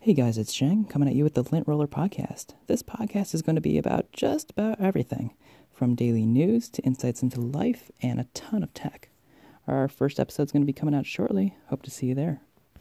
Hey guys, it's Shang coming at you with the Lint Roller Podcast. This podcast is going to be about just about everything from daily news to insights into life and a ton of tech. Our first episode is going to be coming out shortly. Hope to see you there.